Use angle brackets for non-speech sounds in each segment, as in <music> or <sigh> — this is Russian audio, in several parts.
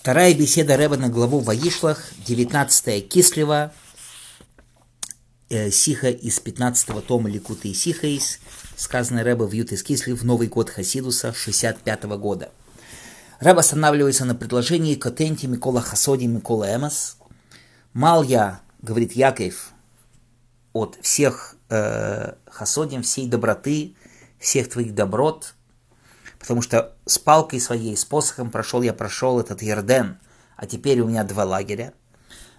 Вторая беседа Рэба на главу Ваишлах, 19 Кислева, э, Сиха из 15 тома Ликуты и Сихаис, сказанное Рэба в Ют из Кислев, Новый год Хасидуса 65 -го года. Рэб останавливается на предложении Котенти Микола Хасоди Микола Эмас. Мал я, говорит Яков, от всех э, Хасодим, всей доброты, всех твоих доброт – потому что с палкой своей, с посохом прошел я, прошел этот Ярден, а теперь у меня два лагеря.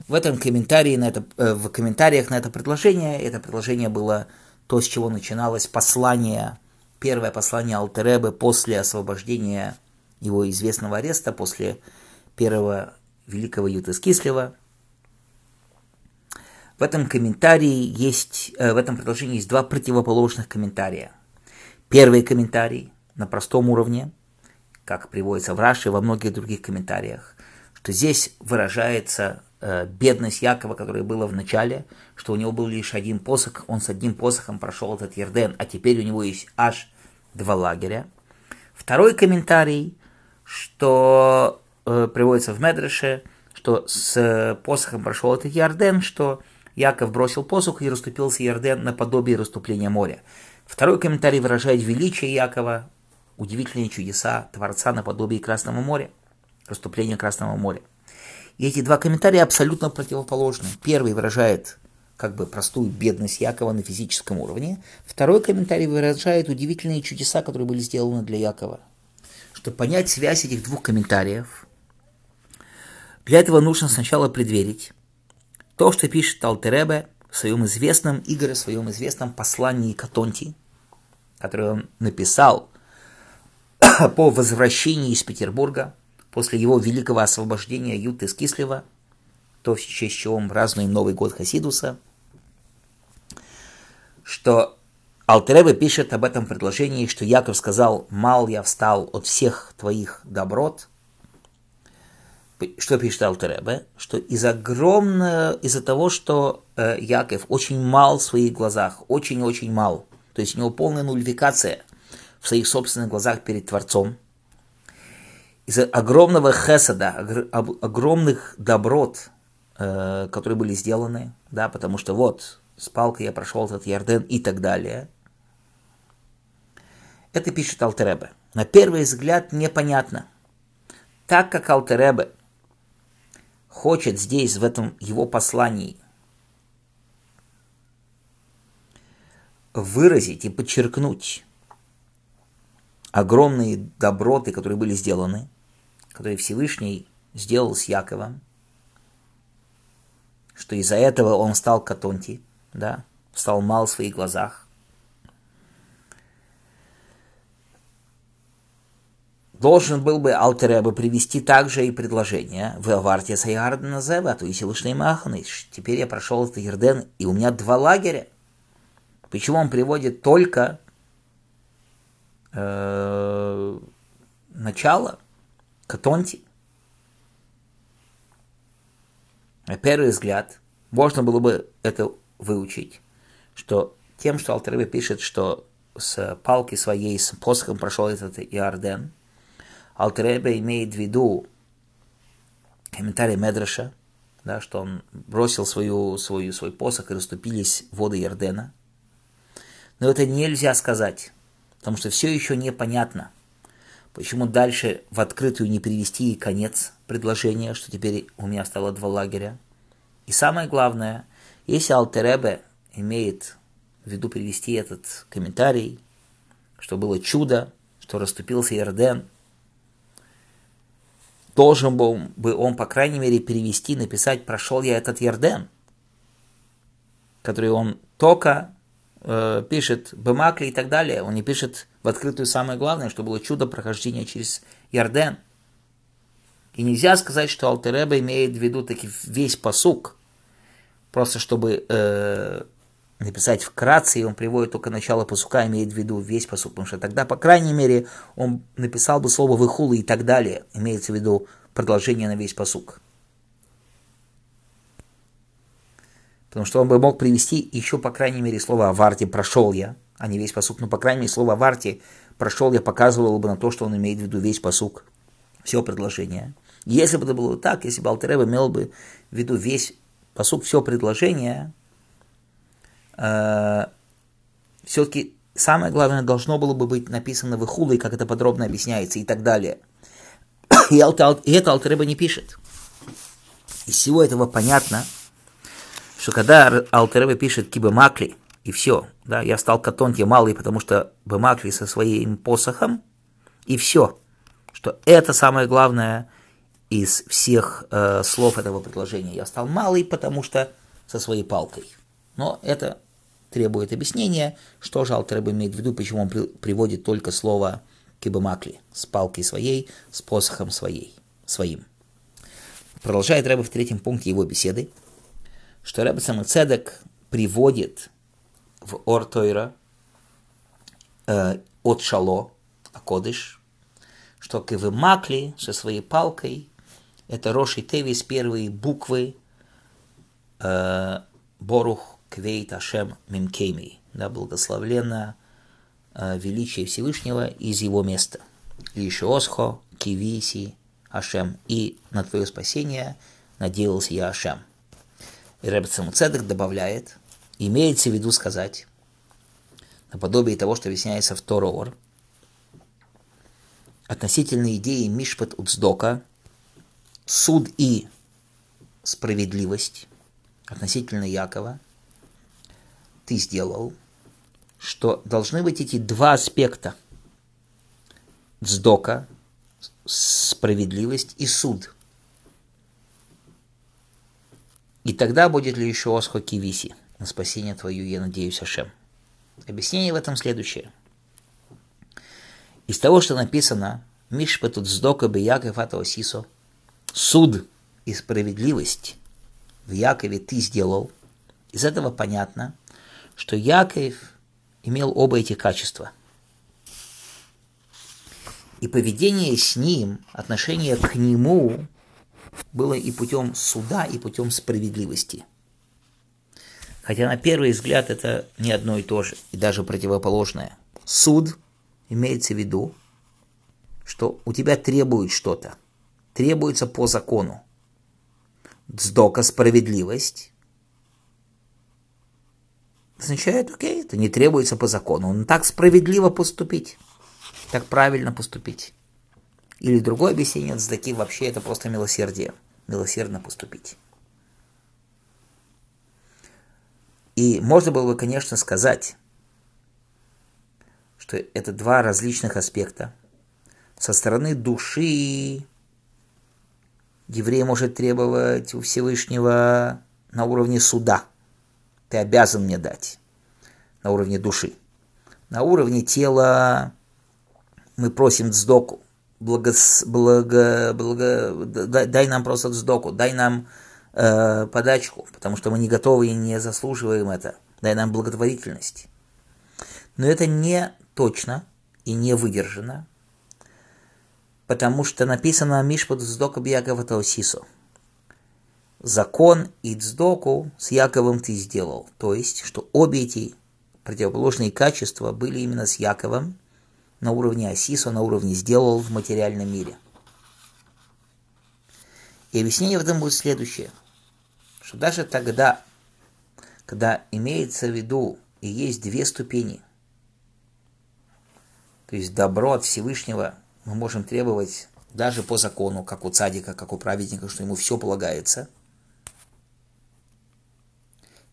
В этом комментарии, на это, э, в комментариях на это предложение, это предложение было то, с чего начиналось послание, первое послание Алтеребы после освобождения его известного ареста, после первого великого Ютас Кислева. В этом комментарии есть, э, в этом предложении есть два противоположных комментария. Первый комментарий – на простом уровне, как приводится в Раши и во многих других комментариях, что здесь выражается э, бедность Якова, которая была в начале, что у него был лишь один посох, он с одним посохом прошел этот Ерден, а теперь у него есть аж два лагеря. Второй комментарий, что э, приводится в Медреше, что с посохом прошел этот Ярден, что Яков бросил посох и расступился Ярден наподобие расступления моря. Второй комментарий выражает величие Якова, удивительные чудеса Творца наподобие Красного моря, расступления Красного моря. И эти два комментария абсолютно противоположны. Первый выражает как бы простую бедность Якова на физическом уровне. Второй комментарий выражает удивительные чудеса, которые были сделаны для Якова. Чтобы понять связь этих двух комментариев, для этого нужно сначала предверить то, что пишет Алтеребе в своем известном, Игоре, в своем известном послании Катонти, которое он написал <coughs> по возвращении из Петербурга, после его великого освобождения Юты из Кислева, то, в честь чего мы празднуем Новый год Хасидуса, что Алтеребе пишет об этом предложении, что Яков сказал, «Мал я встал от всех твоих доброт». Что пишет Алтеребе? Что из огромного, из-за того, что э, Яков очень мал в своих глазах, очень-очень мал, то есть у него полная нулификация в своих собственных глазах перед Творцом, из-за огромного хесада, огромных доброт, э, которые были сделаны, да, потому что вот, с палкой я прошел этот Ярден и так далее. Это пишет Алтеребе. На первый взгляд непонятно. Так как Алтеребе хочет здесь, в этом его послании, выразить и подчеркнуть огромные доброты, которые были сделаны, которые Всевышний сделал с Яковом, что из-за этого он стал катонти, да, стал мал в своих глазах. Должен был бы Алтереба привести также и предложение в Аварте Саярдена Зева, то есть Илушный Маханыш. Теперь я прошел этот Ерден, и у меня два лагеря. Почему он приводит только э, начало Катонти. На первый взгляд, можно было бы это выучить, что тем, что Алтеребе пишет, что с палки своей, с посохом прошел этот Иорден, Алтеребе имеет в виду комментарий Медраша, да, что он бросил свою, свою, свой посох и расступились воды Иордена. Но это нельзя сказать потому что все еще непонятно, почему дальше в открытую не привести и конец предложения, что теперь у меня стало два лагеря. И самое главное, если Алтеребе имеет в виду привести этот комментарий, что было чудо, что расступился Ярден, должен был бы он, по крайней мере, перевести, написать «прошел я этот Ярден», который он только э, пишет Бемакли и так далее. Он не пишет в открытую самое главное, что было чудо прохождения через Ярден. И нельзя сказать, что Алтереба имеет в виду таки весь посук, просто чтобы э, написать вкратце, и он приводит только начало посука, имеет в виду весь посук, потому что тогда, по крайней мере, он написал бы слово выхулы и так далее, имеется в виду продолжение на весь посук. Потому что он бы мог привести еще, по крайней мере, слово «аварти» «прошел я», а не весь посук. Но, по крайней мере, слово «аварти» «прошел я» показывало бы на то, что он имеет в виду весь посук, все предложение. Если бы это было так, если бы Алтереба имел бы в виду весь посук, все предложение, э, все-таки самое главное должно было бы быть написано в Ихуле, как это подробно объясняется и так далее. И это Алтереба не пишет. Из всего этого понятно, что когда Алтереба пишет Киба Макли, и все, да, я стал катонти малый, потому что Бемакли со своим посохом, и все, что это самое главное из всех э, слов этого предложения. Я стал малый, потому что со своей палкой. Но это требует объяснения, что же Алтереб имеет в виду, почему он при, приводит только слово кибамакли с палкой своей, с посохом своей, своим. Продолжает Рэбе в третьем пункте его беседы, что Рэбе Самыцедек приводит в Ортойра э, от Шало, Акодыш, что Кивы со своей палкой, это Роши Тевис, первые буквы э, Борух Квейт Ашем Мимкейми, да, благословленно э, величие Всевышнего из его места. И еще Осхо, Кивиси, Ашем, и на твое спасение надеялся я Ашем. И Рэб Цедек добавляет, имеется в виду сказать, наподобие того, что объясняется в Тороор, относительно идеи Мишпат Уцдока, суд и справедливость относительно Якова – ты сделал, что должны быть эти два аспекта. Вздока, справедливость и суд. И тогда будет ли еще Осхо Кивиси на спасение твою, я надеюсь, Ашем. Объяснение в этом следующее. Из того, что написано Мишпатут Сдока Беяков Атаосисо, суд и справедливость в Якове ты сделал, из этого понятно, что Яков имел оба эти качества. И поведение с ним, отношение к нему было и путем суда, и путем справедливости. Хотя на первый взгляд это не одно и то же, и даже противоположное. Суд имеется в виду, что у тебя требует что-то, требуется по закону. Дздока – справедливость, означает, окей, это не требуется по закону. Он так справедливо поступить, так правильно поступить. Или другое объяснение от Здаки вообще это просто милосердие, милосердно поступить. И можно было бы, конечно, сказать, что это два различных аспекта. Со стороны души еврей может требовать у Всевышнего на уровне суда – ты обязан мне дать на уровне души. На уровне тела мы просим дздоку, благо, благо, благо, дай нам просто дздоку, дай нам э, подачку, потому что мы не готовы и не заслуживаем это, дай нам благотворительность. Но это не точно и не выдержано, потому что написано Мишпад Здока Бьякова Таосисо – закон и цдоку с Яковом ты сделал. То есть, что обе эти противоположные качества были именно с Яковом на уровне Асисо, на уровне сделал в материальном мире. И объяснение в этом будет следующее, что даже тогда, когда имеется в виду и есть две ступени, то есть добро от Всевышнего мы можем требовать даже по закону, как у цадика, как у праведника, что ему все полагается –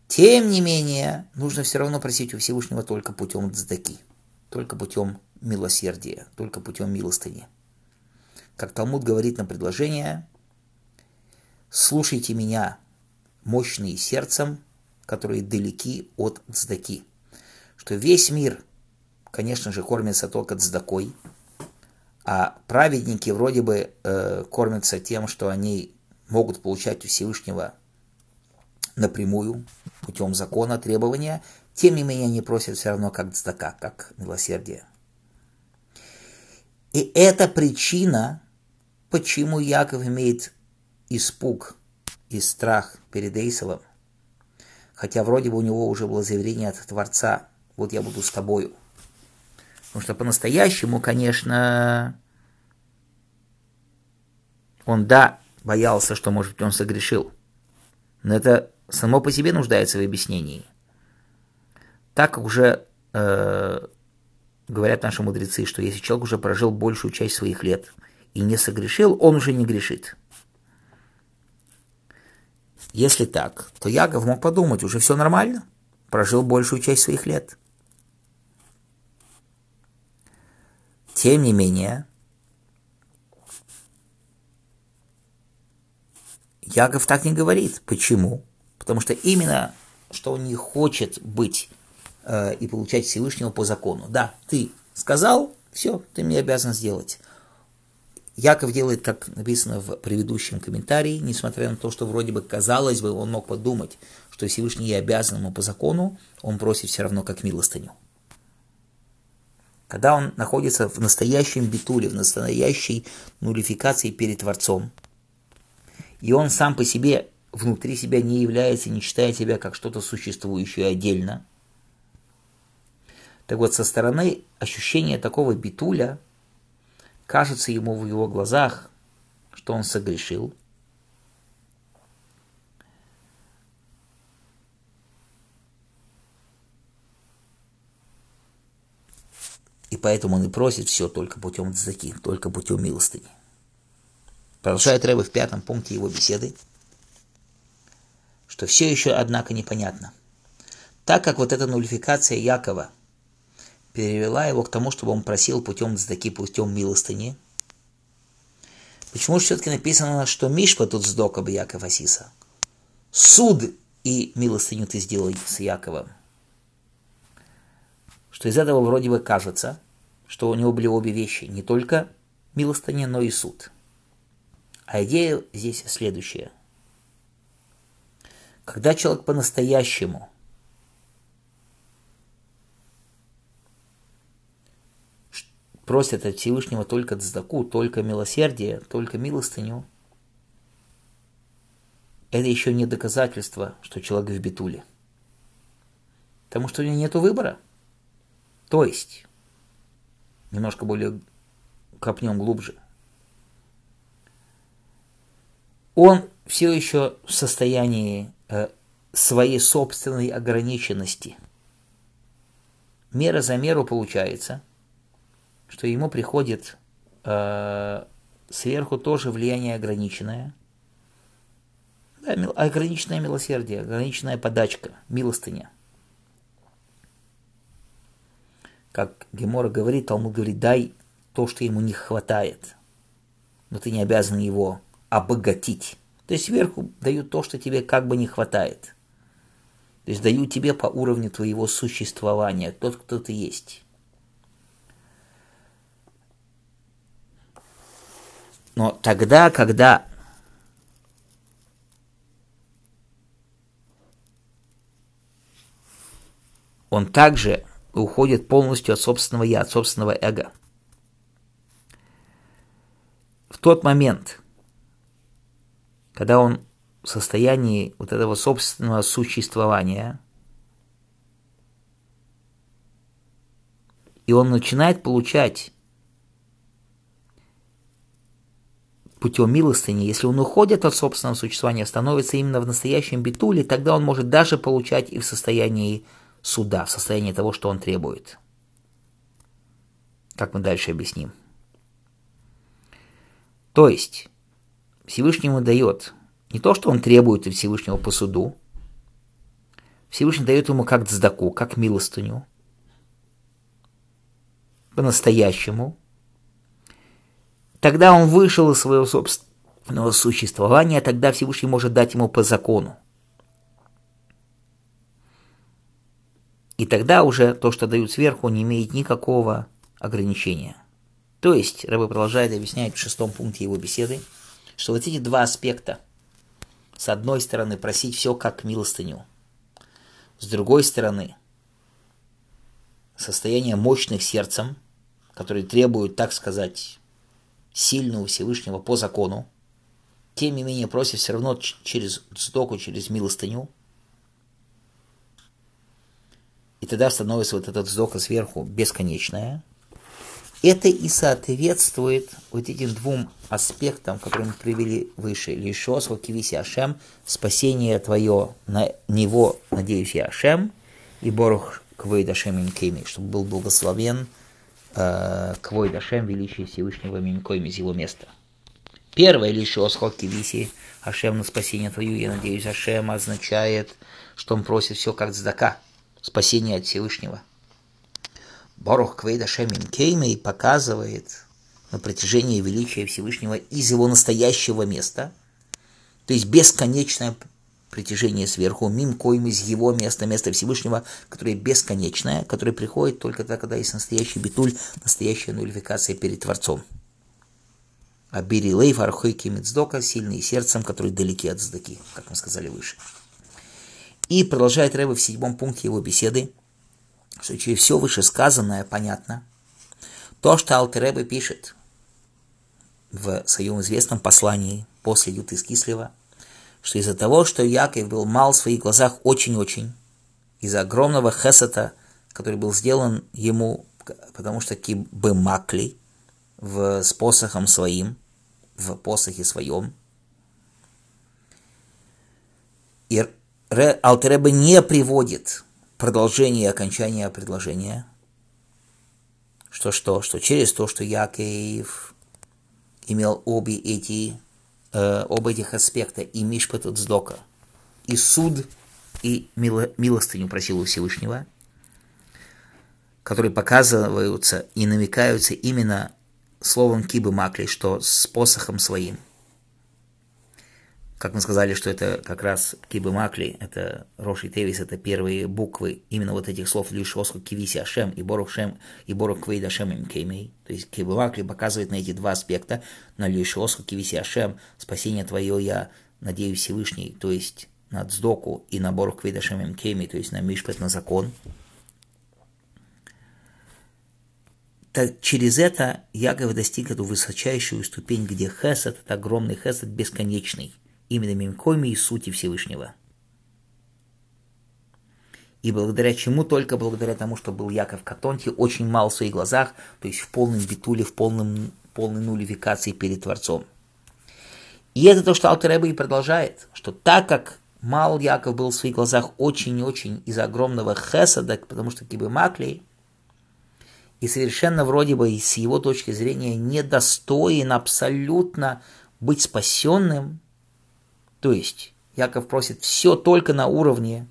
тем не менее, нужно все равно просить у Всевышнего только путем цдаки, только путем милосердия, только путем милостыни. Как Талмуд говорит на предложение, «Слушайте меня, мощные сердцем, которые далеки от цдаки». Что весь мир, конечно же, кормится только цдакой, а праведники вроде бы э, кормятся тем, что они могут получать у Всевышнего напрямую, путем закона, требования, тем не менее они просят все равно как цдака, как милосердие. И это причина, почему Яков имеет испуг и страх перед Эйсовым, хотя вроде бы у него уже было заявление от Творца, вот я буду с тобою. Потому что по-настоящему, конечно, Он, да, боялся, что, может быть, он согрешил. Но это само по себе нуждается в объяснении. Так уже э, говорят наши мудрецы, что если человек уже прожил большую часть своих лет и не согрешил, он уже не грешит. Если так, то Яков мог подумать, уже все нормально, прожил большую часть своих лет. Тем не менее, Яков так не говорит. Почему? Потому что именно, что он не хочет быть и получать Всевышнего по закону. Да, ты сказал, все, ты мне обязан сделать. Яков делает, как написано в предыдущем комментарии, несмотря на то, что вроде бы казалось бы, он мог подумать, что Всевышний обязан ему по закону, он просит все равно как милостыню. Когда он находится в настоящем битуле, в настоящей нулификации перед Творцом, и он сам по себе внутри себя не является, не считает себя как что-то существующее отдельно, так вот со стороны ощущения такого битуля кажется ему в его глазах, что он согрешил. И поэтому он и просит все только путем цдаки, только путем милостыни. Продолжает Рэбе в пятом пункте его беседы, что все еще, однако, непонятно. Так как вот эта нулификация Якова перевела его к тому, чтобы он просил путем цдаки, путем милостыни, почему же все-таки написано, что Мишпа тут сдока бы Яков Асиса? Суд и милостыню ты сделай с Яковом. Что из этого вроде бы кажется, что у него были обе вещи, не только милостыня, но и суд – а идея здесь следующая. Когда человек по-настоящему просит от Всевышнего только цдаку, только милосердие, только милостыню, это еще не доказательство, что человек в битуле. Потому что у него нет выбора. То есть, немножко более копнем глубже – он все еще в состоянии э, своей собственной ограниченности. Мера за меру получается, что ему приходит э, сверху тоже влияние ограниченное. Да, ограниченное милосердие, ограниченная подачка, милостыня. Как Гемора говорит, Талмуд говорит, дай то, что ему не хватает, но ты не обязан его обогатить. То есть сверху дают то, что тебе как бы не хватает. То есть дают тебе по уровню твоего существования, тот, кто ты есть. Но тогда, когда он также уходит полностью от собственного я, от собственного эго. В тот момент, когда он в состоянии вот этого собственного существования, и он начинает получать путем милостыни, если он уходит от собственного существования, становится именно в настоящем битуле, тогда он может даже получать и в состоянии суда, в состоянии того, что он требует. Как мы дальше объясним. То есть, Всевышнему дает не то, что он требует от Всевышнего по суду, Всевышний дает ему как цдаку, как милостыню, по-настоящему. Тогда он вышел из своего собственного существования, тогда Всевышний может дать ему по закону. И тогда уже то, что дают сверху, не имеет никакого ограничения. То есть, Рэбе продолжает объяснять в шестом пункте его беседы, что вот эти два аспекта, с одной стороны, просить все как милостыню, с другой стороны, состояние мощных сердцем, которые требуют, так сказать, сильного Всевышнего по закону, тем не менее просит все равно через цдаку, через милостыню, и тогда становится вот этот цдака сверху бесконечная. Это и соответствует вот этим двум аспектам, которые мы привели выше. לישועתך קיוויתי השם, спасение твое, на него надеюсь я השם, и ברוך כבוד השם ממקומו, чтобы был благословен כבוד השם, величие Всевышнего ממקומו из его места. Первое לישועתך קיוויתי השם на спасение твое, я надеюсь השם, означает, что он просит все как цдака, спасение от Всевышнего. ברוך כבוד השם ממקומו показывает, на протяжении величия Всевышнего из его настоящего места, то есть бесконечное притяжение сверху, ממקומו из его места, места Всевышнего, которое бесконечное, которое приходит только тогда, когда есть настоящий ביטול, настоящая нулификация перед Творцом. А Бири Лейв Архойки Мицдока, сильные сердцем, которые далеки от здаки, как мы сказали выше. И продолжает Рэбе в седьмом пункте его беседы, что через все вышесказанное понятно, то, что Алтеребе пишет в своем известном послании после Юты из Кислева, что из-за того, что Яков был мал в своих глазах очень-очень, из-за огромного хесата, который был сделан ему, потому что кибы макли в, с посохом своим, в посохе своем, и Алтереба не приводит продолжение и окончание предложения, что что, что через то, что Яков имел обе эти, э, оба этих аспекта, и Мишпат от Сдока, и суд, и мило, милостыню просил у Всевышнего, которые показываются и намекаются именно словом Кибы Макли, что с посохом своим – как мы сказали, что это как раз Кибы Макли, это Роши Тевис, это первые буквы именно вот этих слов Лишоску Кивиси Ашем и Борух Шем и Борух Квейд Ашем им Кеймей. То есть Кибы Макли показывает на эти два аспекта, на Лишоску Кивиси Ашем, спасение твое я надеюсь Всевышний, то есть на Цдоку и на Борух Квейд Ашем им Кеймей, то есть на Мишпет, на закон. Так через это Яков достиг эту высочайшую ступень, где хесед, это огромный хесед, бесконечный – именно Мимкоми и сути Всевышнего. И благодаря чему? Только благодаря тому, что был Яков Катонти, очень мал в своих глазах, то есть в полном битуле, в полном, полной нулификации перед Творцом. И это то, что Алтереба и продолжает, что так как мал Яков был в своих глазах очень-очень из огромного хесада, потому что Кибы Маклей, и совершенно вроде бы с его точки зрения недостоин абсолютно быть спасенным, то есть Яков просит все только на уровне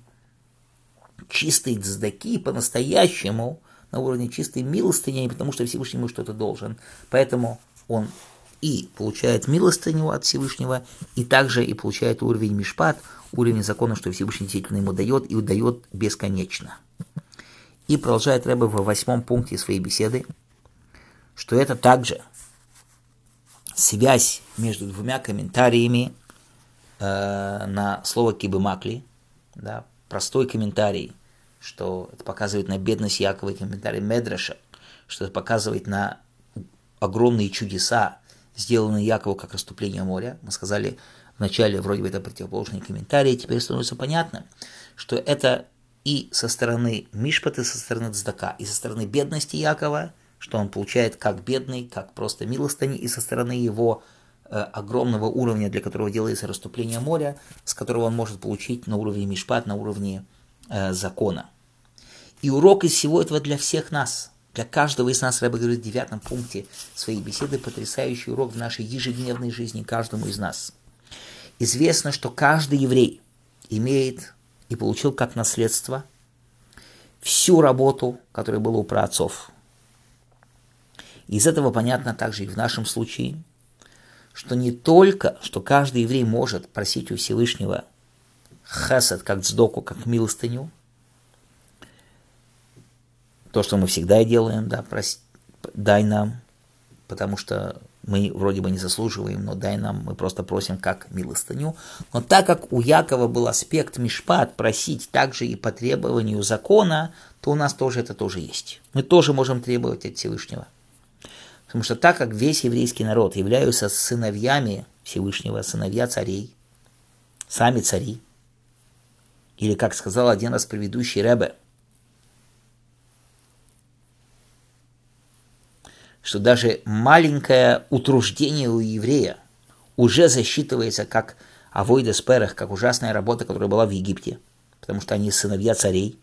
чистой цдаки, по-настоящему, на уровне чистой милостыни, потому что Всевышний ему что-то должен. Поэтому он и получает милостыню от Всевышнего, и также и получает уровень Мишпат, уровень закона, что Всевышний действительно ему дает, и дает бесконечно. И продолжает Рэбе в восьмом пункте своей беседы, что это также связь между двумя комментариями э, на слово кибымакли, да, простой комментарий, что это показывает на бедность Якова, и комментарий Медраша, что это показывает на огромные чудеса, сделанные Якову как расступление моря. Мы сказали вначале, вроде бы это противоположные комментарии, теперь становится понятно, что это и со стороны Мишпаты, со стороны Цдака, и со стороны бедности Якова, что он получает как бедный, как просто милостыни, и со стороны его огромного уровня, для которого делается расступление моря, с которого он может получить на уровне Мишпат, на уровне э, закона. И урок из всего этого для всех нас, для каждого из нас, Рэбе говорит в девятом пункте своей беседы, потрясающий урок в нашей ежедневной жизни каждому из нас. Известно, что каждый еврей имеет и получил как наследство всю работу, которая была у праотцов. Из этого понятно также и в нашем случае, что не только, что каждый еврей может просить у Всевышнего хасад, как цдоку, как милостыню, то, что мы всегда делаем, да, прос... дай нам, потому что мы вроде бы не заслуживаем, но дай нам, мы просто просим как милостыню. Но так как у Якова был аспект мишпат, просить также и по требованию закона, то у нас тоже это тоже есть. Мы тоже можем требовать от Всевышнего. Потому что так как весь еврейский народ являются сыновьями Всевышнего, сыновья царей, сами цари, или, как сказал один раз предыдущий Ребе, что даже маленькое утруждение у еврея уже засчитывается как авойда сперах, как ужасная работа, которая была в Египте, потому что они сыновья царей.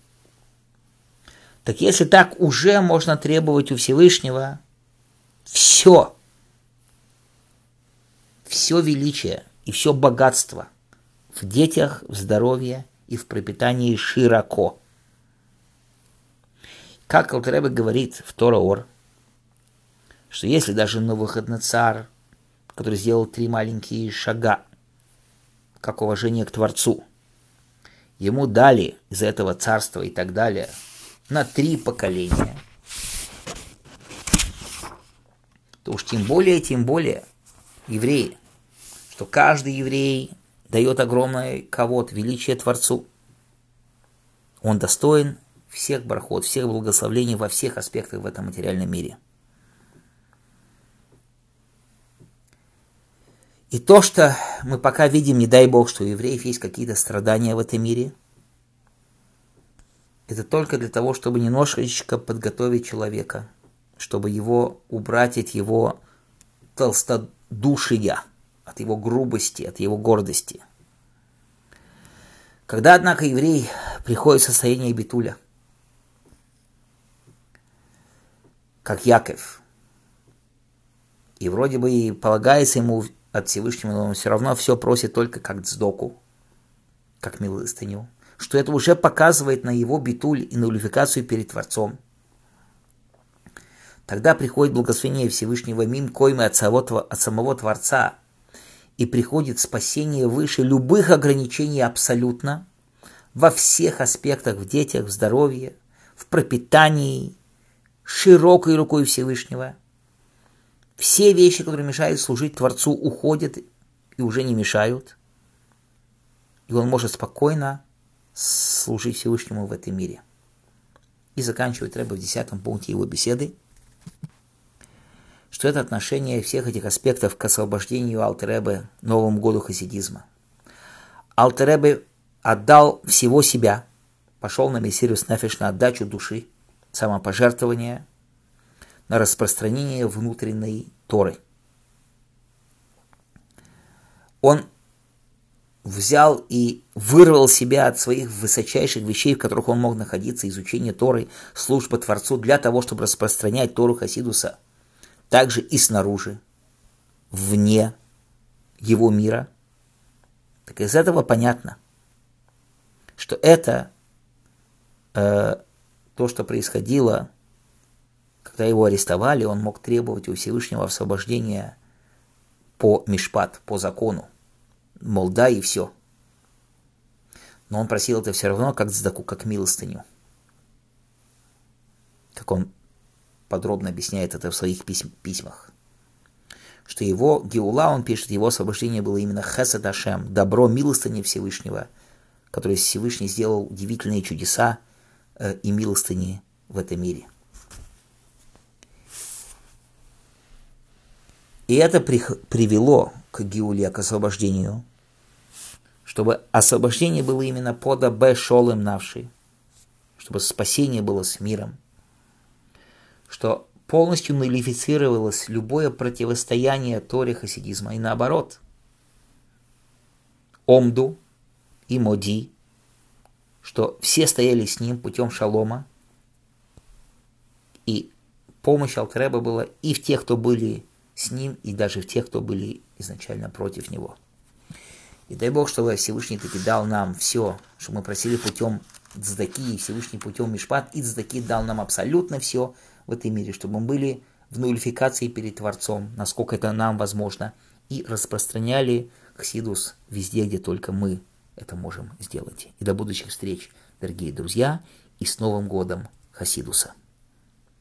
Так если так уже можно требовать у Всевышнего все, все величие и все богатство в детях, в здоровье и в пропитании широко. Как Алтаребе говорит в Тораор, что если даже царь, который сделал три маленькие шага, как уважение к Творцу, ему дали из этого царства и так далее на три поколения, то уж тем более, тем более евреи, что каждый еврей дает огромное кого-то величие Творцу. Он достоин всех бархот, всех благословений во всех аспектах в этом материальном мире. И то, что мы пока видим, не дай Бог, что у евреев есть какие-то страдания в этом мире, это только для того, чтобы немножечко подготовить человека, чтобы его убрать от его толстодушия, от его грубости, от его гордости. Когда, однако, еврей приходит в состояние битуля, как Яков, и вроде бы и полагается ему от Всевышнего, но он все равно все просит только как цдоку, как милостыню, что это уже показывает на его битуль и нулификацию перед Творцом. Тогда приходит благословение Всевышнего мим коймы от самого, от самого Творца, и приходит спасение выше любых ограничений абсолютно, во всех аспектах, в детях, в здоровье, в пропитании, широкой рукой Всевышнего – все вещи, которые мешают служить Творцу, уходят и уже не мешают. И он может спокойно служить Всевышнему в этом мире. И заканчивает Рэбе в десятом пункте его беседы, что это отношение всех этих аспектов к освобождению Алтеребе Новому году хасидизма. Алтеребе отдал всего себя, пошел на Мессирус Нефеш на отдачу души, самопожертвование – на распространение внутренней Торы. Он взял и вырвал себя от своих высочайших вещей, в которых он мог находиться, изучение Торы, служба Творцу, для того, чтобы распространять Тору Хасидуса также и снаружи, вне его мира. Так из этого понятно, что это э, то, что происходило когда его арестовали, он мог требовать у Всевышнего освобождения по мишпат, по закону. Мол, да и все. Но он просил это все равно как цдаку, как милостыню. Как он подробно объясняет это в своих письмах. Что его Геула, он пишет, его освобождение было именно Хесед Ашем, добро милостыни Всевышнего, который Всевышний сделал удивительные чудеса э, и милостыни в этом мире. И это привело к Гиуле, к освобождению, чтобы освобождение было именно пода Б Шолем Навши, чтобы спасение было с миром, что полностью нулифицировалось любое противостояние Торе хасидизма и наоборот. Омду и Моди, что все стояли с ним путем шалома, и помощь Алтреба была и в тех, кто были с ним и даже в тех, кто были изначально против него. И дай Бог, чтобы Всевышний таки дал нам все, что мы просили путем Цдаки, и Всевышний путем Мишпат, и Цдаки дал нам абсолютно все в этом мире, чтобы мы были в нулификации перед Творцом, насколько это нам возможно, и распространяли Хсидус везде, где только мы это можем сделать. И до будущих встреч, дорогие друзья, и с Новым годом Хасидуса!